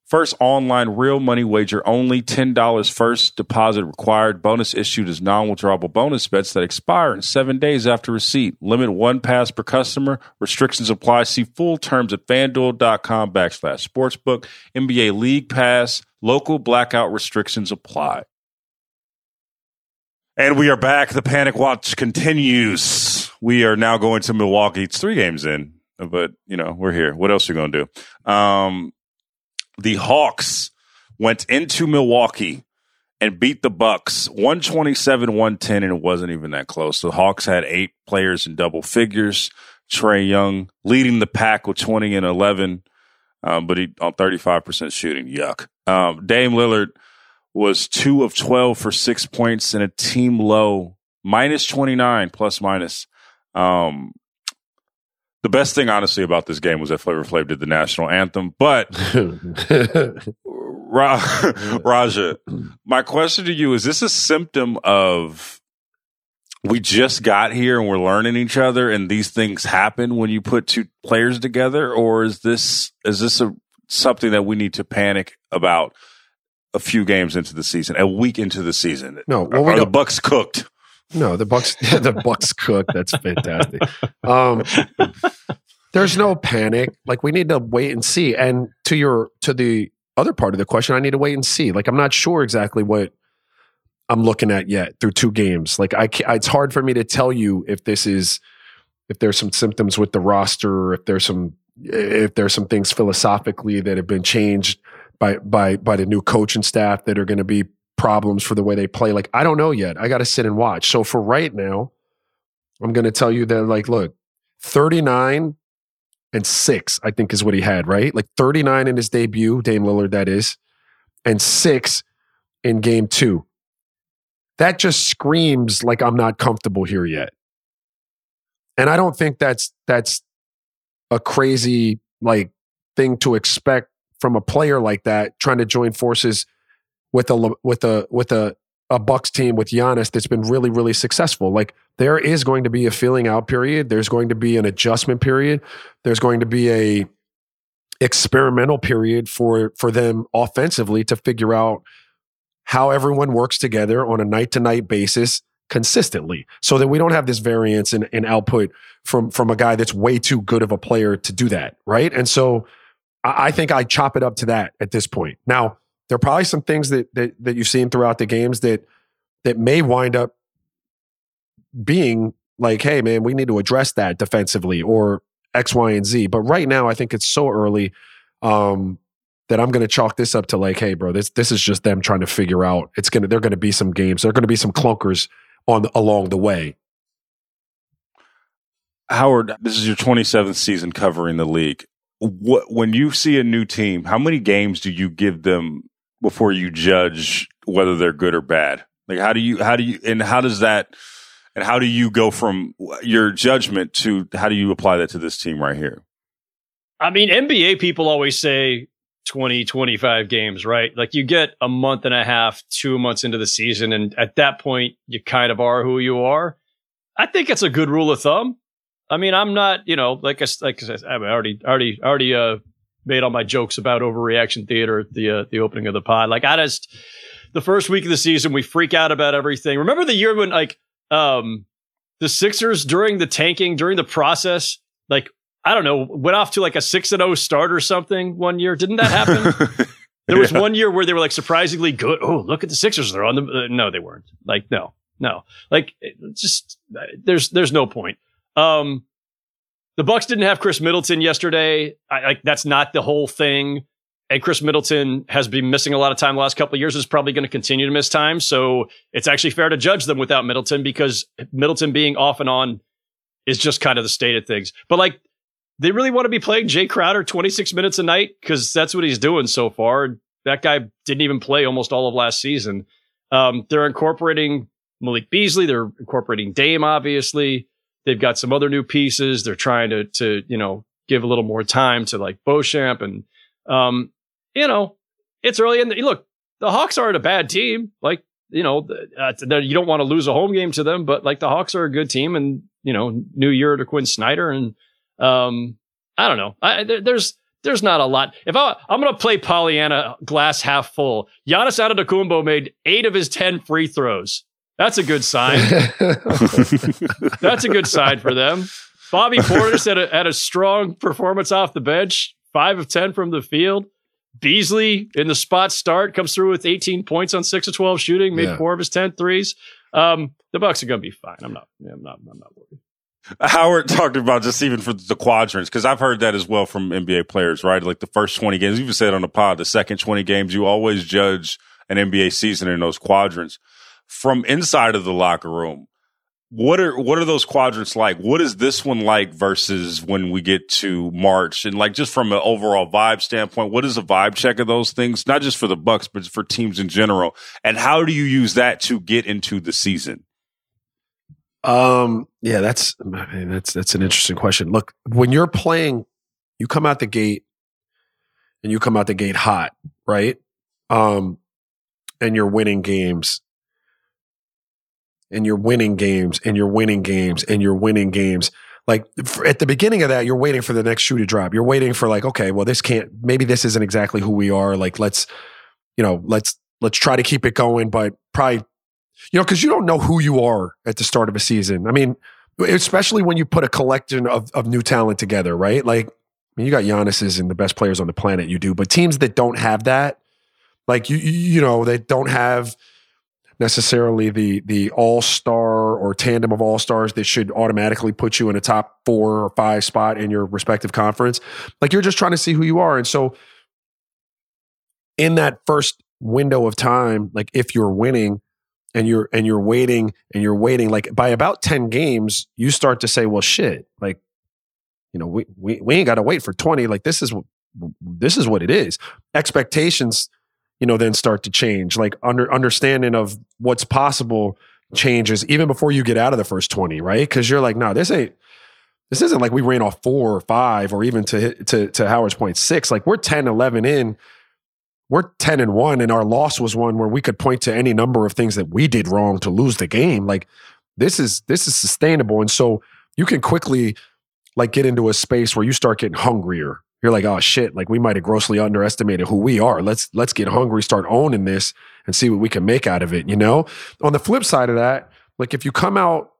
First online real money wager only. $10 first deposit required. Bonus issued as non withdrawable bonus bets that expire in seven days after receipt. Limit one pass per customer. Restrictions apply. See full terms at fanduel.com backslash sportsbook. NBA League Pass. Local blackout restrictions apply. And we are back. The panic watch continues. We are now going to Milwaukee. It's three games in, but you know we're here. What else are you going to do? Um, the Hawks went into Milwaukee and beat the Bucks 127-110 and it wasn't even that close. The Hawks had eight players in double figures. Trae Young leading the pack with 20 and 11, um, but he on 35% shooting. Yuck. Um, Dame Lillard was two of 12 for six points and a team low minus 29 plus minus. Um, the best thing, honestly, about this game was that Flavor Flav did the national anthem. But Ra- Raja, my question to you is: This a symptom of we just got here and we're learning each other, and these things happen when you put two players together, or is this is this a something that we need to panic about? A few games into the season, a week into the season,
No, well,
are, are the Bucks cooked?
No, the Bucks. the Bucks cooked. That's fantastic. Um, there's no panic. Like we need to wait and see. And to your to the other part of the question, I need to wait and see. Like I'm not sure exactly what I'm looking at yet through two games. Like I, it's hard for me to tell you if this is if there's some symptoms with the roster, if there's some if there's some things philosophically that have been changed by by by the new coach and staff that are going to be problems for the way they play. Like, I don't know yet. I got to sit and watch. So for right now, I'm going to tell you that, like, look, 39 and six, I think is what he had, right? Like 39 in his debut, Dame Lillard, that is, and six in game two. That just screams like I'm not comfortable here yet. And I don't think that's that's a crazy like thing to expect from a player like that trying to join forces with a with a with a a Bucks team with Giannis that's been really really successful. Like there is going to be a feeling out period. There's going to be an adjustment period. There's going to be a experimental period for for them offensively to figure out how everyone works together on a night to night basis consistently so that we don't have this variance in, in output from from a guy that's way too good of a player to do that right and so I, think i chop it up to that at this point now there are probably some things that, that that you've seen throughout the games that that may wind up being like hey man we need to address that defensively or x y and z but right now i think it's so early um that I'm going to chalk this up to like, hey, bro, this this is just them trying to figure out. It's gonna they're going to be some games. There are going to be some clunkers on along the way.
Howard, this is your 27th season covering the league. What, when you see a new team, how many games do you give them before you judge whether they're good or bad? Like, how do you, how do you, and how does that, and how do you go from your judgment to how do you apply that to this team right here?
I mean, NBA people always say 20, 25 games, right? Like you get a month and a half, two months into the season, and at that point, you kind of are who you are. I think it's a good rule of thumb. I mean, I'm not, you know, like I, like I said, I already, already, already uh, made all my jokes about overreaction theater at the uh, the opening of the pod. Like I just, the first week of the season, we freak out about everything. Remember the year when like um the Sixers during the tanking, during the process, like I don't know, went off to like a six and zero oh start or something one year. Didn't that happen? there was yeah. one year where they were like surprisingly good. Oh, look at the Sixers! They're on the. Uh, no, they weren't. Like no, no. Like just there's there's no point. Um, the Bucks didn't have Khris Middleton yesterday. I, like that's not the whole thing. And Khris Middleton has been missing a lot of time the last couple of years. Is probably going to continue to miss time. So it's actually fair to judge them without Middleton because Middleton being off and on is just kind of the state of things. But like they really want to be playing Jae Crowder 26 minutes a night because that's what he's doing so far. That guy didn't even play almost all of last season. Um, they're incorporating Malik Beasley. They're incorporating Dame, obviously. They've got some other new pieces. They're trying to, to you know, give a little more time to like Beauchamp. And, um, you know, it's early. And look, the Hawks aren't a bad team. Like, you know, uh, you don't want to lose a home game to them, but like the Hawks are a good team. And, you know, new year to Quin Snyder. And, um, I don't know. I, there, there's there's not a lot. If I, I'm going to play Pollyanna glass half full, Giannis Antetokounmpo made eight of his ten free throws. That's a good sign. That's a good sign for them. Bobby Portis had a, had a strong performance off the bench, five of ten from the field. Beasley in the spot start comes through with 18 points on six of 12 shooting, made yeah. four of his 10 threes. Um, the Bucks are going to be fine. I'm not. I'm not. I'm not worried.
Howard talked about just even for the quadrants because I've heard that as well from NBA players, right? Like the first twenty games, you even said on the pod, the second twenty games, you always judge an NBA season in those quadrants. From inside of the locker room, what are what are those quadrants like? What is this one like versus when we get to March? And like just from an overall vibe standpoint, what is a vibe check of those things? Not just for the Bucks, but for teams in general. And how do you use that to get into the season?
Um, yeah, that's that's that's an interesting question. Look, when you're playing, you come out the gate and you come out the gate hot, right? Um, and you're winning games. And you're winning games and you're winning games and you're winning games. Like at the beginning of that, you're waiting for the next shoe to drop. You're waiting for like, okay, well, this can't, maybe this isn't exactly who we are. Like, let's, you know, let's, let's try to keep it going, but probably you know, because you don't know who you are at the start of a season. I mean, especially when you put a collection of, of new talent together, right? Like, I mean, you got Giannis's and the best players on the planet. You do, but teams that don't have that, like you, you know, they don't have necessarily the the all star or tandem of all stars that should automatically put you in a top four or five spot in your respective conference. Like you're just trying to see who you are, and so in that first window of time, like if you're winning and you're and you're waiting and you're waiting, like by about 10 games, you start to say, well shit, like, you know, we we, we ain't gotta wait for 20. Like this is this is what it is. Expectations, you know, then start to change. Like under understanding of what's possible changes even before you get out of the first 20, right? Because you're like, no, this ain't this isn't like we ran off four or five or even to to to Howard's point six. Like we're 10, 11 in. We're 10 and 1 and our loss was one where we could point to any number of things that we did wrong to lose the game. Like this is this is sustainable and so you can quickly like get into a space where you start getting hungrier. You're like, "Oh shit, like we might have grossly underestimated who we are. Let's let's get hungry, start owning this and see what we can make out of it, you know?" On the flip side of that, like if you come out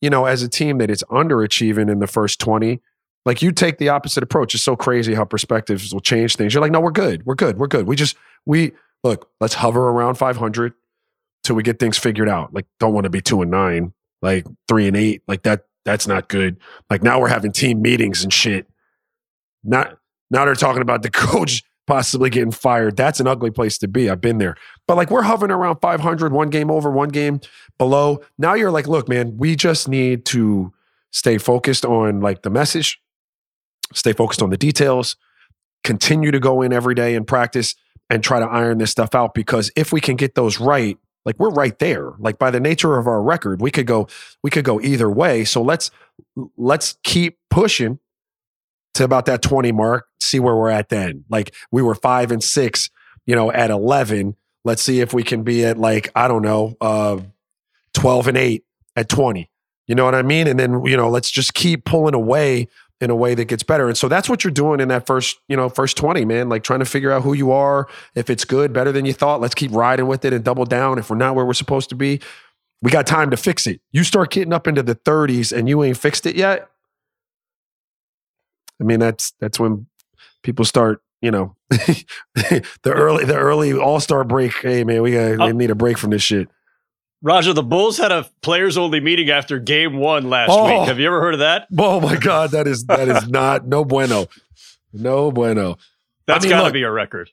you know, as a team that is underachieving in the first 20, like you take the opposite approach. It's so crazy how perspectives will change things. You're like, no, we're good. We're good. We're good. We just, we look, let's hover around 500 till we get things figured out. Like, don't want to be two and nine, like three and eight. Like that, that's not good. Like now we're having team meetings and shit. Not, now they're talking about the coach possibly getting fired. That's an ugly place to be. I've been there. But like we're hovering around 500, one game over, one game below. Now you're like, look, man, we just need to stay focused on like the message, stay focused on the details, continue to go in every day and practice and try to iron this stuff out because if we can get those right, like we're right there. Like by the nature of our record, we could go we could go either way. So let's let's keep pushing to about that 20 mark, see where we're at then. Like we were five and six, you know, at 11. Let's see if we can be at like, I don't know, uh, 12 and eight at 20. You know what I mean? And then, you know, let's just keep pulling away in a way that gets better. And so that's what you're doing in that first, you know, first 20, man, like trying to figure out who you are. If it's good, better than you thought, let's keep riding with it and double down. If we're not where we're supposed to be, we got time to fix it. You start getting up into the 30s and you ain't fixed it yet, I mean, that's that's when people start, you know, the early the early All Star break. Hey, man, we got oh. Uh, need a break from this shit.
Raja, the Bulls had a players only meeting after Game One last oh. week. Have you ever heard of that?
Oh my God, that is that is not no bueno, no bueno.
That's I mean, got to be a record.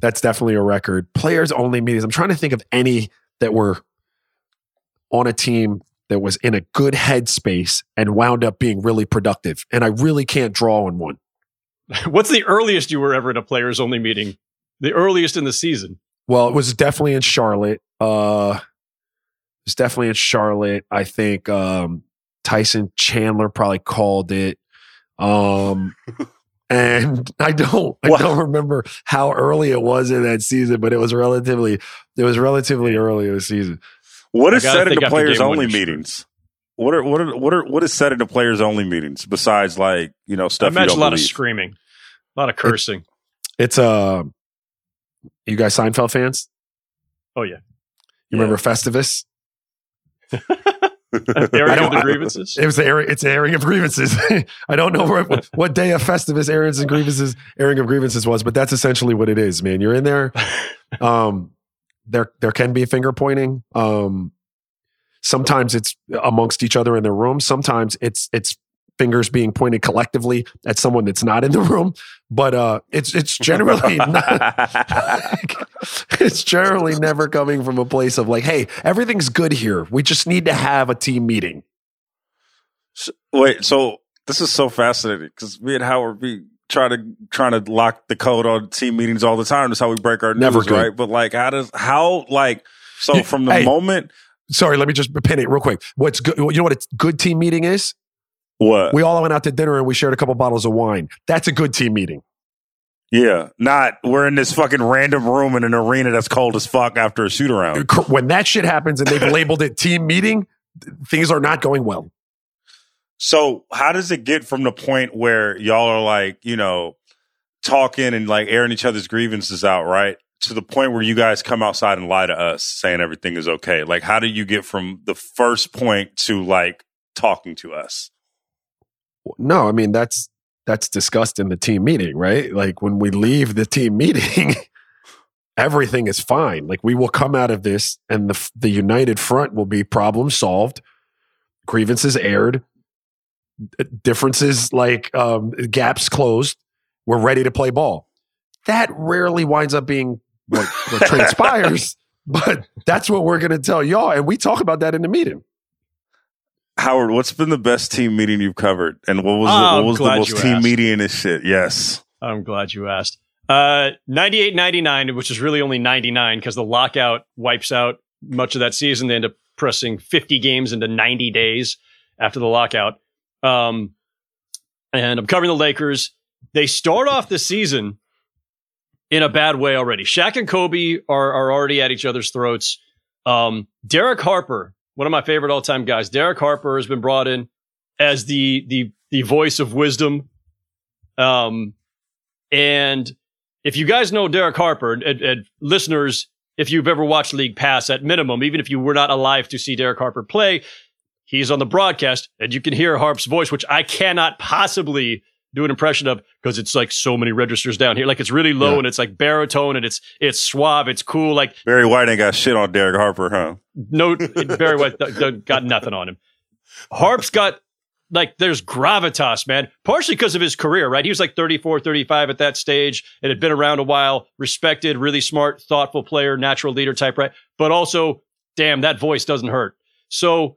That's definitely a record. Players only meetings. I'm trying to think of any that were on a team that was in a good headspace and wound up being really productive. And I really can't draw on one.
What's the earliest you were ever in a players only meeting? The earliest in the season?
Well, it was definitely in Charlotte. Uh, it's definitely in Charlotte. I think um, Tyson Chandler probably called it. Um, and I don't I don't remember how early it was in that season, but it was relatively it was relatively early in the season.
What is said in the players only meetings? What are what are what are what is said in the players only meetings besides like you know stuff?
I imagine
a lot
believe? of screaming, a lot of cursing.
It, it's uh, you guys Seinfeld fans?
Oh yeah,
you yeah. remember Festivus?
airing of the grievances.
It was the airing, it's the airing of grievances. I don't know where, what day of Festivus airing of grievances airing of grievances was, but that's essentially what it is, man. You're in there. Um, there there can be finger pointing. Um, sometimes it's amongst each other in the room. Sometimes it's it's fingers being pointed collectively at someone that's not in the room. But uh, it's it's generally not, it's generally never coming from a place of like, hey, everything's good here. We just need to have a team meeting.
So, wait, so this is so fascinating because me and Howard we try to trying to lock the code on team meetings all the time. That's how we break our news, Never right? But like, how does how like so from the hey, moment?
Sorry, let me just pin it real quick. What's good? You know what a good team meeting is?
What
we all went out to dinner and we shared a couple bottles of wine. That's a good team meeting.
Yeah, not we're in this fucking random room in an arena that's cold as fuck after a shoot around.
When that shit happens and they've labeled it team meeting, things are not going well.
So how does it get from the point where y'all are like, you know, talking and like airing each other's grievances out, right? To the point where you guys come outside and lie to us saying everything is okay. Like how do you get from the first point to like talking to us?
No, I mean that's that's discussed in the team meeting, right? Like when we leave the team meeting, everything is fine. Like we will come out of this and the the united front will be problem solved, grievances aired, differences like um, gaps closed. We're ready to play ball. That rarely winds up being what, what transpires, but that's what we're going to tell y'all. And we talk about that in the meeting.
Howard, what's been the best team meeting you've covered? And what was,
Oh,
the, what was the most team
asked.
meeting and shit? Yes.
I'm glad you asked. Uh, 98 99, which is really only 99 because the lockout wipes out much of that season. They end up pressing 50 games into 90 days after the lockout. Um, and I'm covering the Lakers. They start off the season in a bad way already. Shaq and Kobe are, are already at each other's throats. Um, Derek Harper, one of my favorite all time guys, Derek Harper has been brought in as the the the voice of wisdom. Um, and if you guys know Derek Harper and, and listeners, if you've ever watched League Pass at minimum, even if you were not alive to see Derek Harper play, he's on the broadcast and you can hear Harp's voice, which I cannot possibly do an impression of because it's like so many registers down here. Like it's really low
Yeah.
and it's like baritone and it's it's suave, it's cool. Like
Barry White ain't got shit on Derek Harper, huh?
no Barry White got nothing on him. Harp's got like there's gravitas, man. Partially because of his career, right? He was like 34, 35 at that stage and had been around a while, respected, really smart, thoughtful player, natural leader type, right? But also, damn, that voice doesn't hurt. So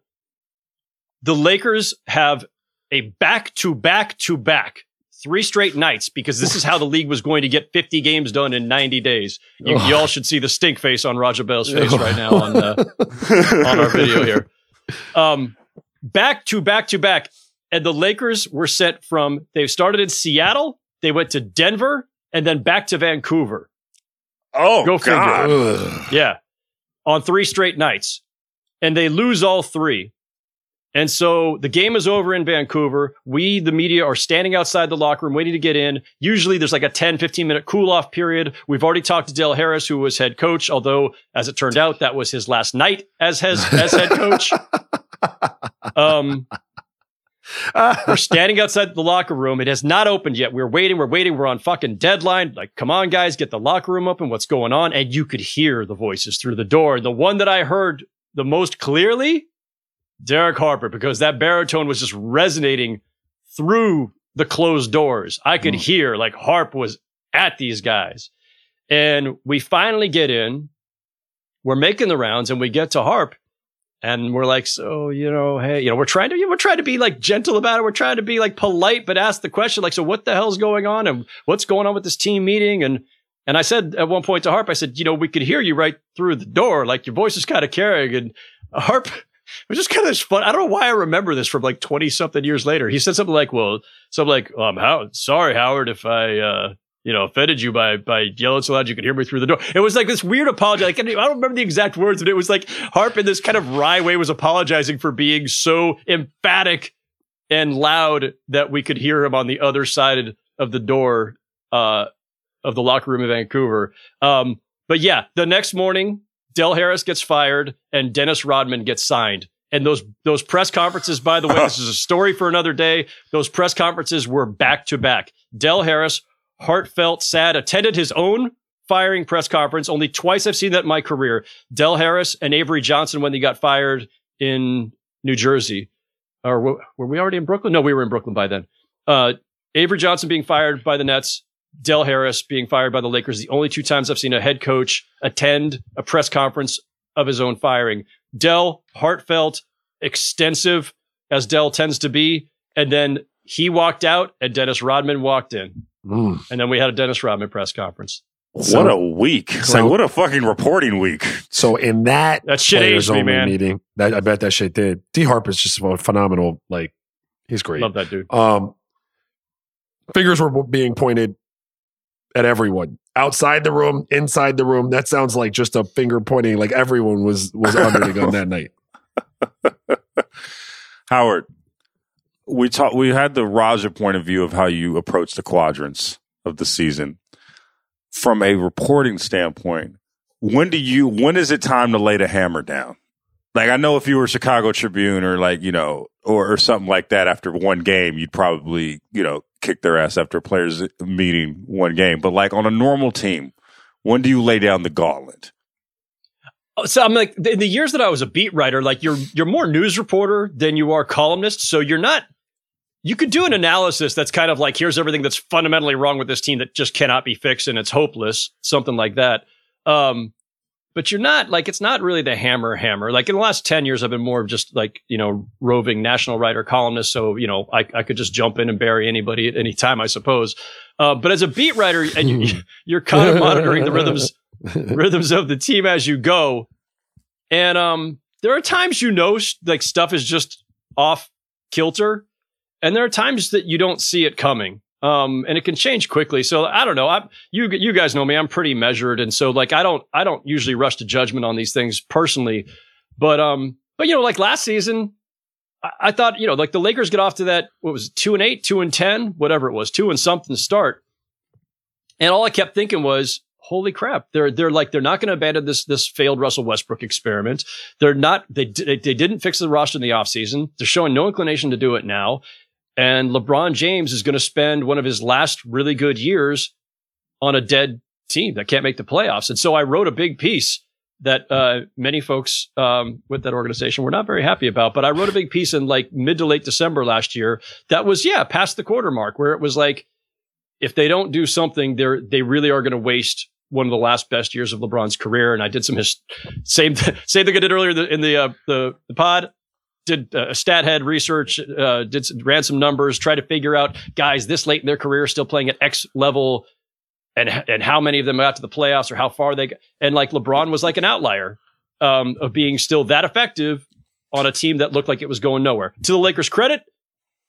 the Lakers have a back to back to back three straight nights because this is how the league was going to get 50 games done in 90 days. You,
Ugh.
y'all should see the stink face on Raja Bell's face right now on uh, on our video here. Um, back to back to back. And the Lakers were sent from, they started in Seattle, they went to Denver, and then back to Vancouver.
Oh,
Go figure.
God.
Ugh.
Yeah. On three straight nights. And they lose all three. And so the game is over in Vancouver. We, the media, are standing outside the locker room waiting to get in. Usually there's like a 10, 15 minute cool off period. We've already talked to Del Harris, who was head coach, although as it turned out, that was his last night as, as, as head coach. Um, we're standing outside the locker room. It has not opened yet. We're waiting. We're waiting. We're on fucking deadline. Like, come on, guys, get the locker room open. What's going on? And you could hear the voices through the door. The one that I heard the most clearly, Derek Harper, because that baritone was just resonating through the closed doors. I could
Mm.
hear like Harp was at these guys. And we finally get in. We're making the rounds and we get to Harp and we're like, so you know, hey, you know, we're trying to we're trying to be like gentle about it. We're trying to be like polite, but ask the question like, so what the hell's going on and what's going on with this team meeting? And and I said at one point to Harp, I said, you know, we could hear you right through the door, like your voice is kind of carrying. And Harp was just kind of fun. I don't know why I remember this from like twenty something years later. He said something like, well, something like, um, how sorry, Howard, if I. uh you know, offended you by by yelling so loud you could hear me through the door. It was like this weird apology. Like, I don't remember the exact words, but it was like Harp in this kind of wry way was apologizing for being so emphatic and loud that we could hear him on the other side of the door uh, of the locker room in Vancouver. Um, but yeah, the next morning, Del Harris gets fired and Dennis Rodman gets signed. And those those press conferences, by the way, this is a story for another day. Those press conferences were back to back. Del Harris, heartfelt, sad, attended his own firing press conference. Only twice I've seen that in my career. Del Harris and Avery Johnson when they got fired in New Jersey. Or were we already in Brooklyn? No, we were in Brooklyn by then. Uh, Avery Johnson being fired by the Nets, Del Harris being fired by the Lakers. The only two times I've seen a head coach attend a press conference of his own firing. Del, heartfelt, extensive, as Del tends to be. And then he walked out and Dennis Rodman walked in.
Mm.
And then we had a Dennis Rodman press conference.
what a week.
so-
like, what a fucking reporting week.
So in that
That shit
players
aged me,
only
man.
meeting, that, I bet that shit did. D Harp is just a phenomenal. Like he's great.
Love that dude.
Um, fingers were being pointed at everyone outside the room, inside the room. That sounds like just a finger pointing. Like everyone was was under the gun that night.
Howard, we talked. We had the Raja point of view of how you approach the quadrants of the season. From a reporting standpoint, when do you? When is it time to lay the hammer down? Like I know if you were Chicago Tribune or like you know or, or something like that after one game, you'd probably you know kick their ass after players meeting one game. But like on a normal team, when do you lay down the gauntlet?
Oh, So I'm like in the years that I was a beat writer, like you're you're more news reporter than you are columnist. So you're not. You could do an analysis that's kind of like here's everything that's fundamentally wrong with this team that just cannot be fixed and it's hopeless, something like that. Um, but you're not like it's not really the hammer hammer. Like in the last ten years, I've been more of just like you know roving national writer columnist. So you know I, I could just jump in and bury anybody at any time, I suppose. Uh, but as a beat writer, and you, you're kind of monitoring the rhythms rhythms of the team as you go. And um, there are times you know like stuff is just off kilter, and there are times that you don't see it coming. Um, and it can change quickly. So I don't know. I you you guys know me. I'm pretty measured, and so like I don't I don't usually rush to judgment on these things personally. But um, but you know, like last season, I, I thought you know like the Lakers get off to that what was it, two and eight, two and ten, whatever it was, two and something start, and all I kept thinking was holy crap they're they're like they're not going to abandon this this failed Russell Westbrook experiment they're not they they, they didn't fix the roster in the offseason they're showing no inclination to do it now and LeBron James is going to spend one of his last really good years on a dead team that can't make the playoffs and so I wrote a big piece that uh, many folks um, with that organization were not very happy about but I wrote a big piece in like mid to late December last year that was yeah past the quarter mark where it was like if they don't do something, they're they really are going to waste one of the last best years of LeBron's career. And I did some his, same same thing I did earlier in the uh, the, the pod. Did uh, stat head research, uh, did ran some numbers, try to figure out guys this late in their career still playing at X level, and and how many of them got to the playoffs or how far they got. And like LeBron was like an outlier um, of being still that effective on a team that looked like it was going nowhere. To the Lakers' credit,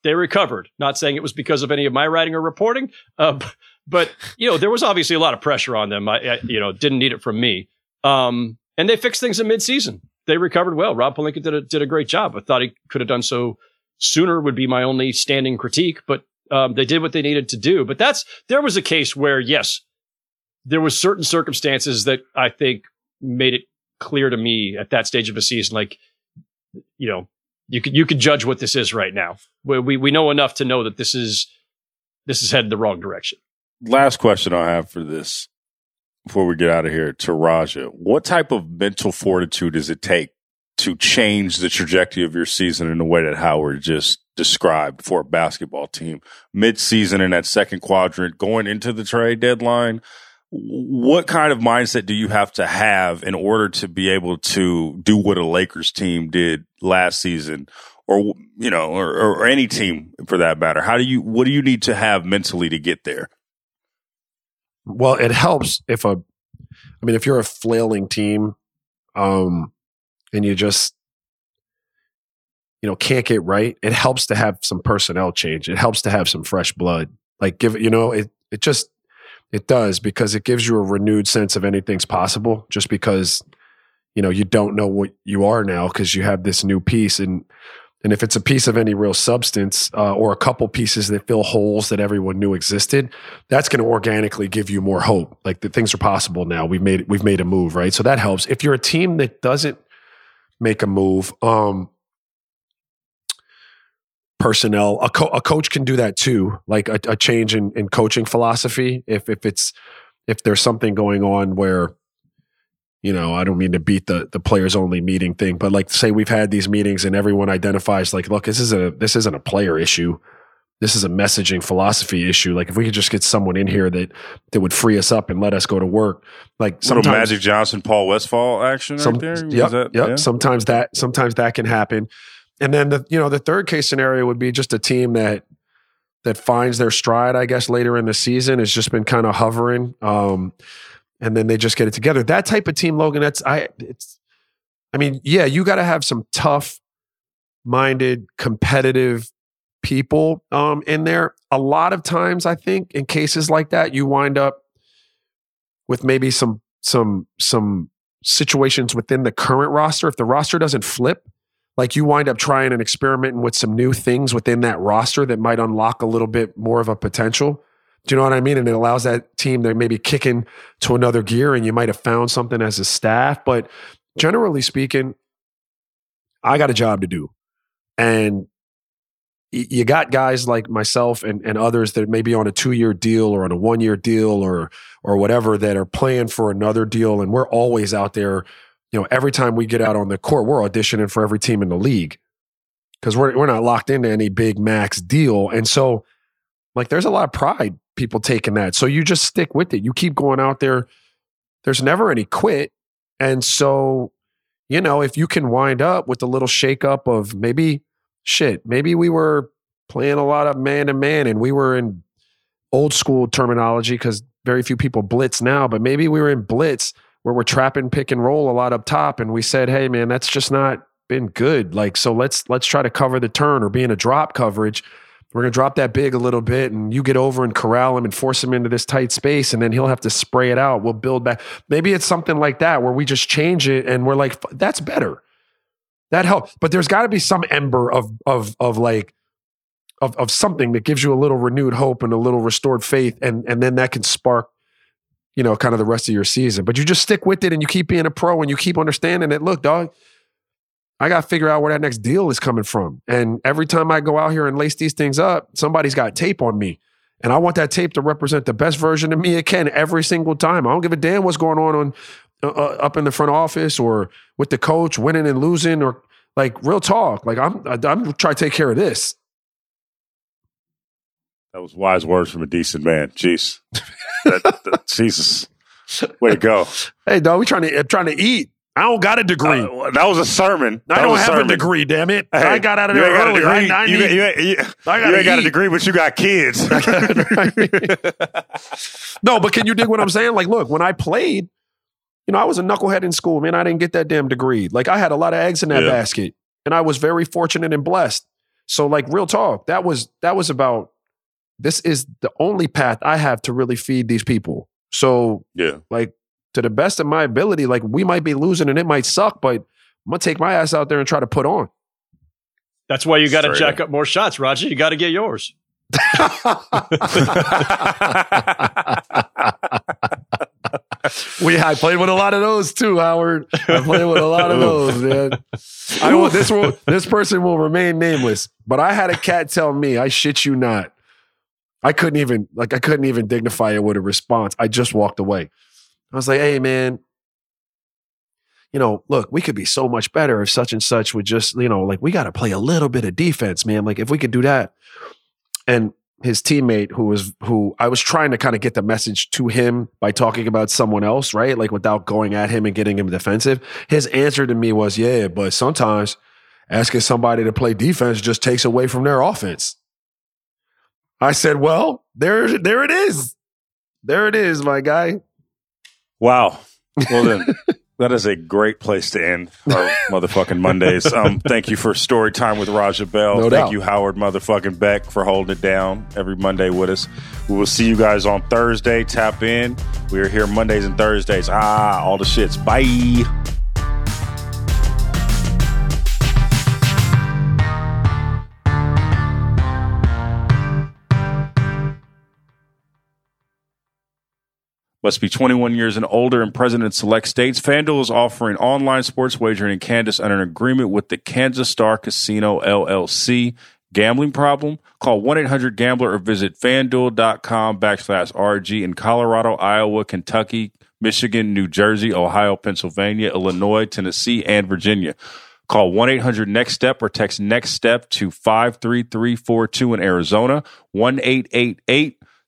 they recovered. Not saying it was because of any of my writing or reporting, uh, but you know, there was obviously a lot of pressure on them. I, I you know, didn't need it from me. Um, and they fixed things in midseason. They recovered well. Rob Pelinka did a, did a great job. I thought he could have done so sooner. Would be my only standing critique, but um, they did what they needed to do. But that's there was a case where yes, there was certain circumstances that I think made it clear to me at that stage of a season, like you know, you could you could judge what this is right now. We we, we know enough to know that this is this is headed the wrong direction
last question I have for this before we get out of here to Raja. What type of mental fortitude does it take to change the trajectory of your season in the way that Howard just described for a basketball team mid-season in that second quadrant going into the trade deadline? What kind of mindset do you have to have in order to be able to do what a Lakers team did last season or you know or, or any team for that matter? How do you what do you need to have mentally to get there?
Well, it helps if a, I mean, if you're a flailing team, um, and you just, you know, can't get right, it helps to have some personnel change. It helps to have some fresh blood. Like give you know, it it just it does because it gives you a renewed sense of anything's possible. Just because you know you don't know what you are now because you have this new piece and and if it's a piece of any real substance uh, or a couple pieces that fill holes that everyone knew existed, that's going to organically give you more hope. Like that things are possible now. We've made we've made a move, right? So that helps. If you're a team that doesn't make a move, um, personnel, a, co- a coach can do that too. Like a, a change in, in coaching philosophy. If if it's if there's something going on where you know, I don't mean to beat the the players only meeting thing, but like say we've had these meetings and everyone identifies like, look, this is a this isn't a player issue. This is a messaging philosophy issue. Like if we could just get someone in here that that would free us up and let us go to work. Like
some Magic Johnson, Paul Westhead action right some, there.
Yep, that, yep. Yeah? Sometimes that sometimes that can happen. And then the you know the third case scenario would be just a team that that finds their stride, I guess, later in the season has just been kind of hovering. Um, and then they just get it together. That type of team, Logan, that's I it's I mean, yeah, you got to have some tough minded, competitive people um, in there. A lot of times, I think in cases like that, you wind up with maybe some some some situations within the current roster. If the roster doesn't flip, like you wind up trying and experimenting with some new things within that roster that might unlock a little bit more of a potential. Do you know what I mean? And it allows that team to maybe kick in to another gear and you might have found something as a staff. But generally speaking, I got a job to do. And you got guys like myself and, and others that may be on a two year deal or on a one year deal or or whatever that are playing for another deal. And we're always out there, you know, every time we get out on the court, we're auditioning for every team in the league because we're we're not locked into any big max deal. And so like there's a lot of pride people taking that. So you just stick with it. You keep going out there there's never any quit. And so, you know, if you can wind up with a little shakeup of maybe shit, maybe we were playing a lot of man to man and we were in old school terminology because very few people blitz now, but maybe we were in blitz where we're trapping pick and roll a lot up top and we said, hey man, that's just not been good. Like, so let's let's try to cover the turn or be in a drop coverage. We're gonna drop that big a little bit, and you get over and corral him and force him into this tight space, and then he'll have to spray it out. We'll build back. Maybe it's something like that where we just change it, and we're like, that's better. That helps. But there's got to be some ember of of of like of of something that gives you a little renewed hope and a little restored faith, and and then that can spark you know, kind of the rest of your season. But you just stick with it and you keep being a pro and you keep understanding it. Look, dog, I got to figure out where that next deal is coming from. And every time I go out here and lace these things up, somebody's got tape on me. And I want that tape to represent the best version of me it can every single time. I don't give a damn what's going on, on uh, uh up in the front office or with the coach, winning and losing, or like real talk. Like I'm, I'm trying to take care of this.
That was wise words from a decent man. Jeez, that, that, Jesus, way to go.
Hey, dog, we trying to trying to eat. I don't got a degree. Uh,
that was a sermon.
That I don't have a, a, degree, damn it. Hey, I got out of there early. I, I
you, need, you, you, I you ain't got a degree, but you got kids.
no, but can you dig what I'm saying? Like, look, when I played, you know, I was a knucklehead in school, man. I didn't get that damn degree. Like, I had a lot of eggs in that yeah. basket, and I was very fortunate and blessed. So, like, real talk, that was that was about this is the only path I have to really feed these people. So,
yeah,
like to the best of my ability, like we might be losing and it might suck, but I'm gonna take my ass out there and try to put on.
That's why you got to jack up more shots, Raja. You got to get yours.
we I played with a lot of those too, Howard. I played with a lot of those, man. I will, this will this person will remain nameless, but I had a cat tell me, I shit you not. I couldn't even like I couldn't even dignify it with a response. I just walked away. I was like, hey, man, you know, look, we could be so much better if such and such would just, you know, like we got to play a little bit of defense, man. Like if we could do that. And his teammate, who was, who I was trying to kind of get the message to him by talking about someone else, right? Like without going at him and getting him defensive. His answer to me was, yeah, but sometimes asking somebody to play defense just takes away from their offense. I said, well, there, there it is. There it is, my guy.
Wow. Well then, that is a great place to end our motherfucking Mondays. Um, thank you for story time with Raja Bell. No thank doubt. you, Howard motherfucking Beck, for holding it down every Monday with us. We will see you guys on Thursday. Tap in. We are here Mondays and Thursdays. Ah, all the shits. Bye. Must be 21 years and older and present in select states. FanDuel is offering online sports wagering in Kansas under an agreement with the Kansas Star Casino LLC. Gambling problem? Call 1-800-GAMBLER or visit fanduel.com backslash RG in Colorado, Iowa, Kentucky, Michigan, New Jersey, Ohio, Pennsylvania, Illinois, Tennessee, and Virginia. Call 1 800 NEXT STEP or text NEXT STEP to 53342 in Arizona, 1 888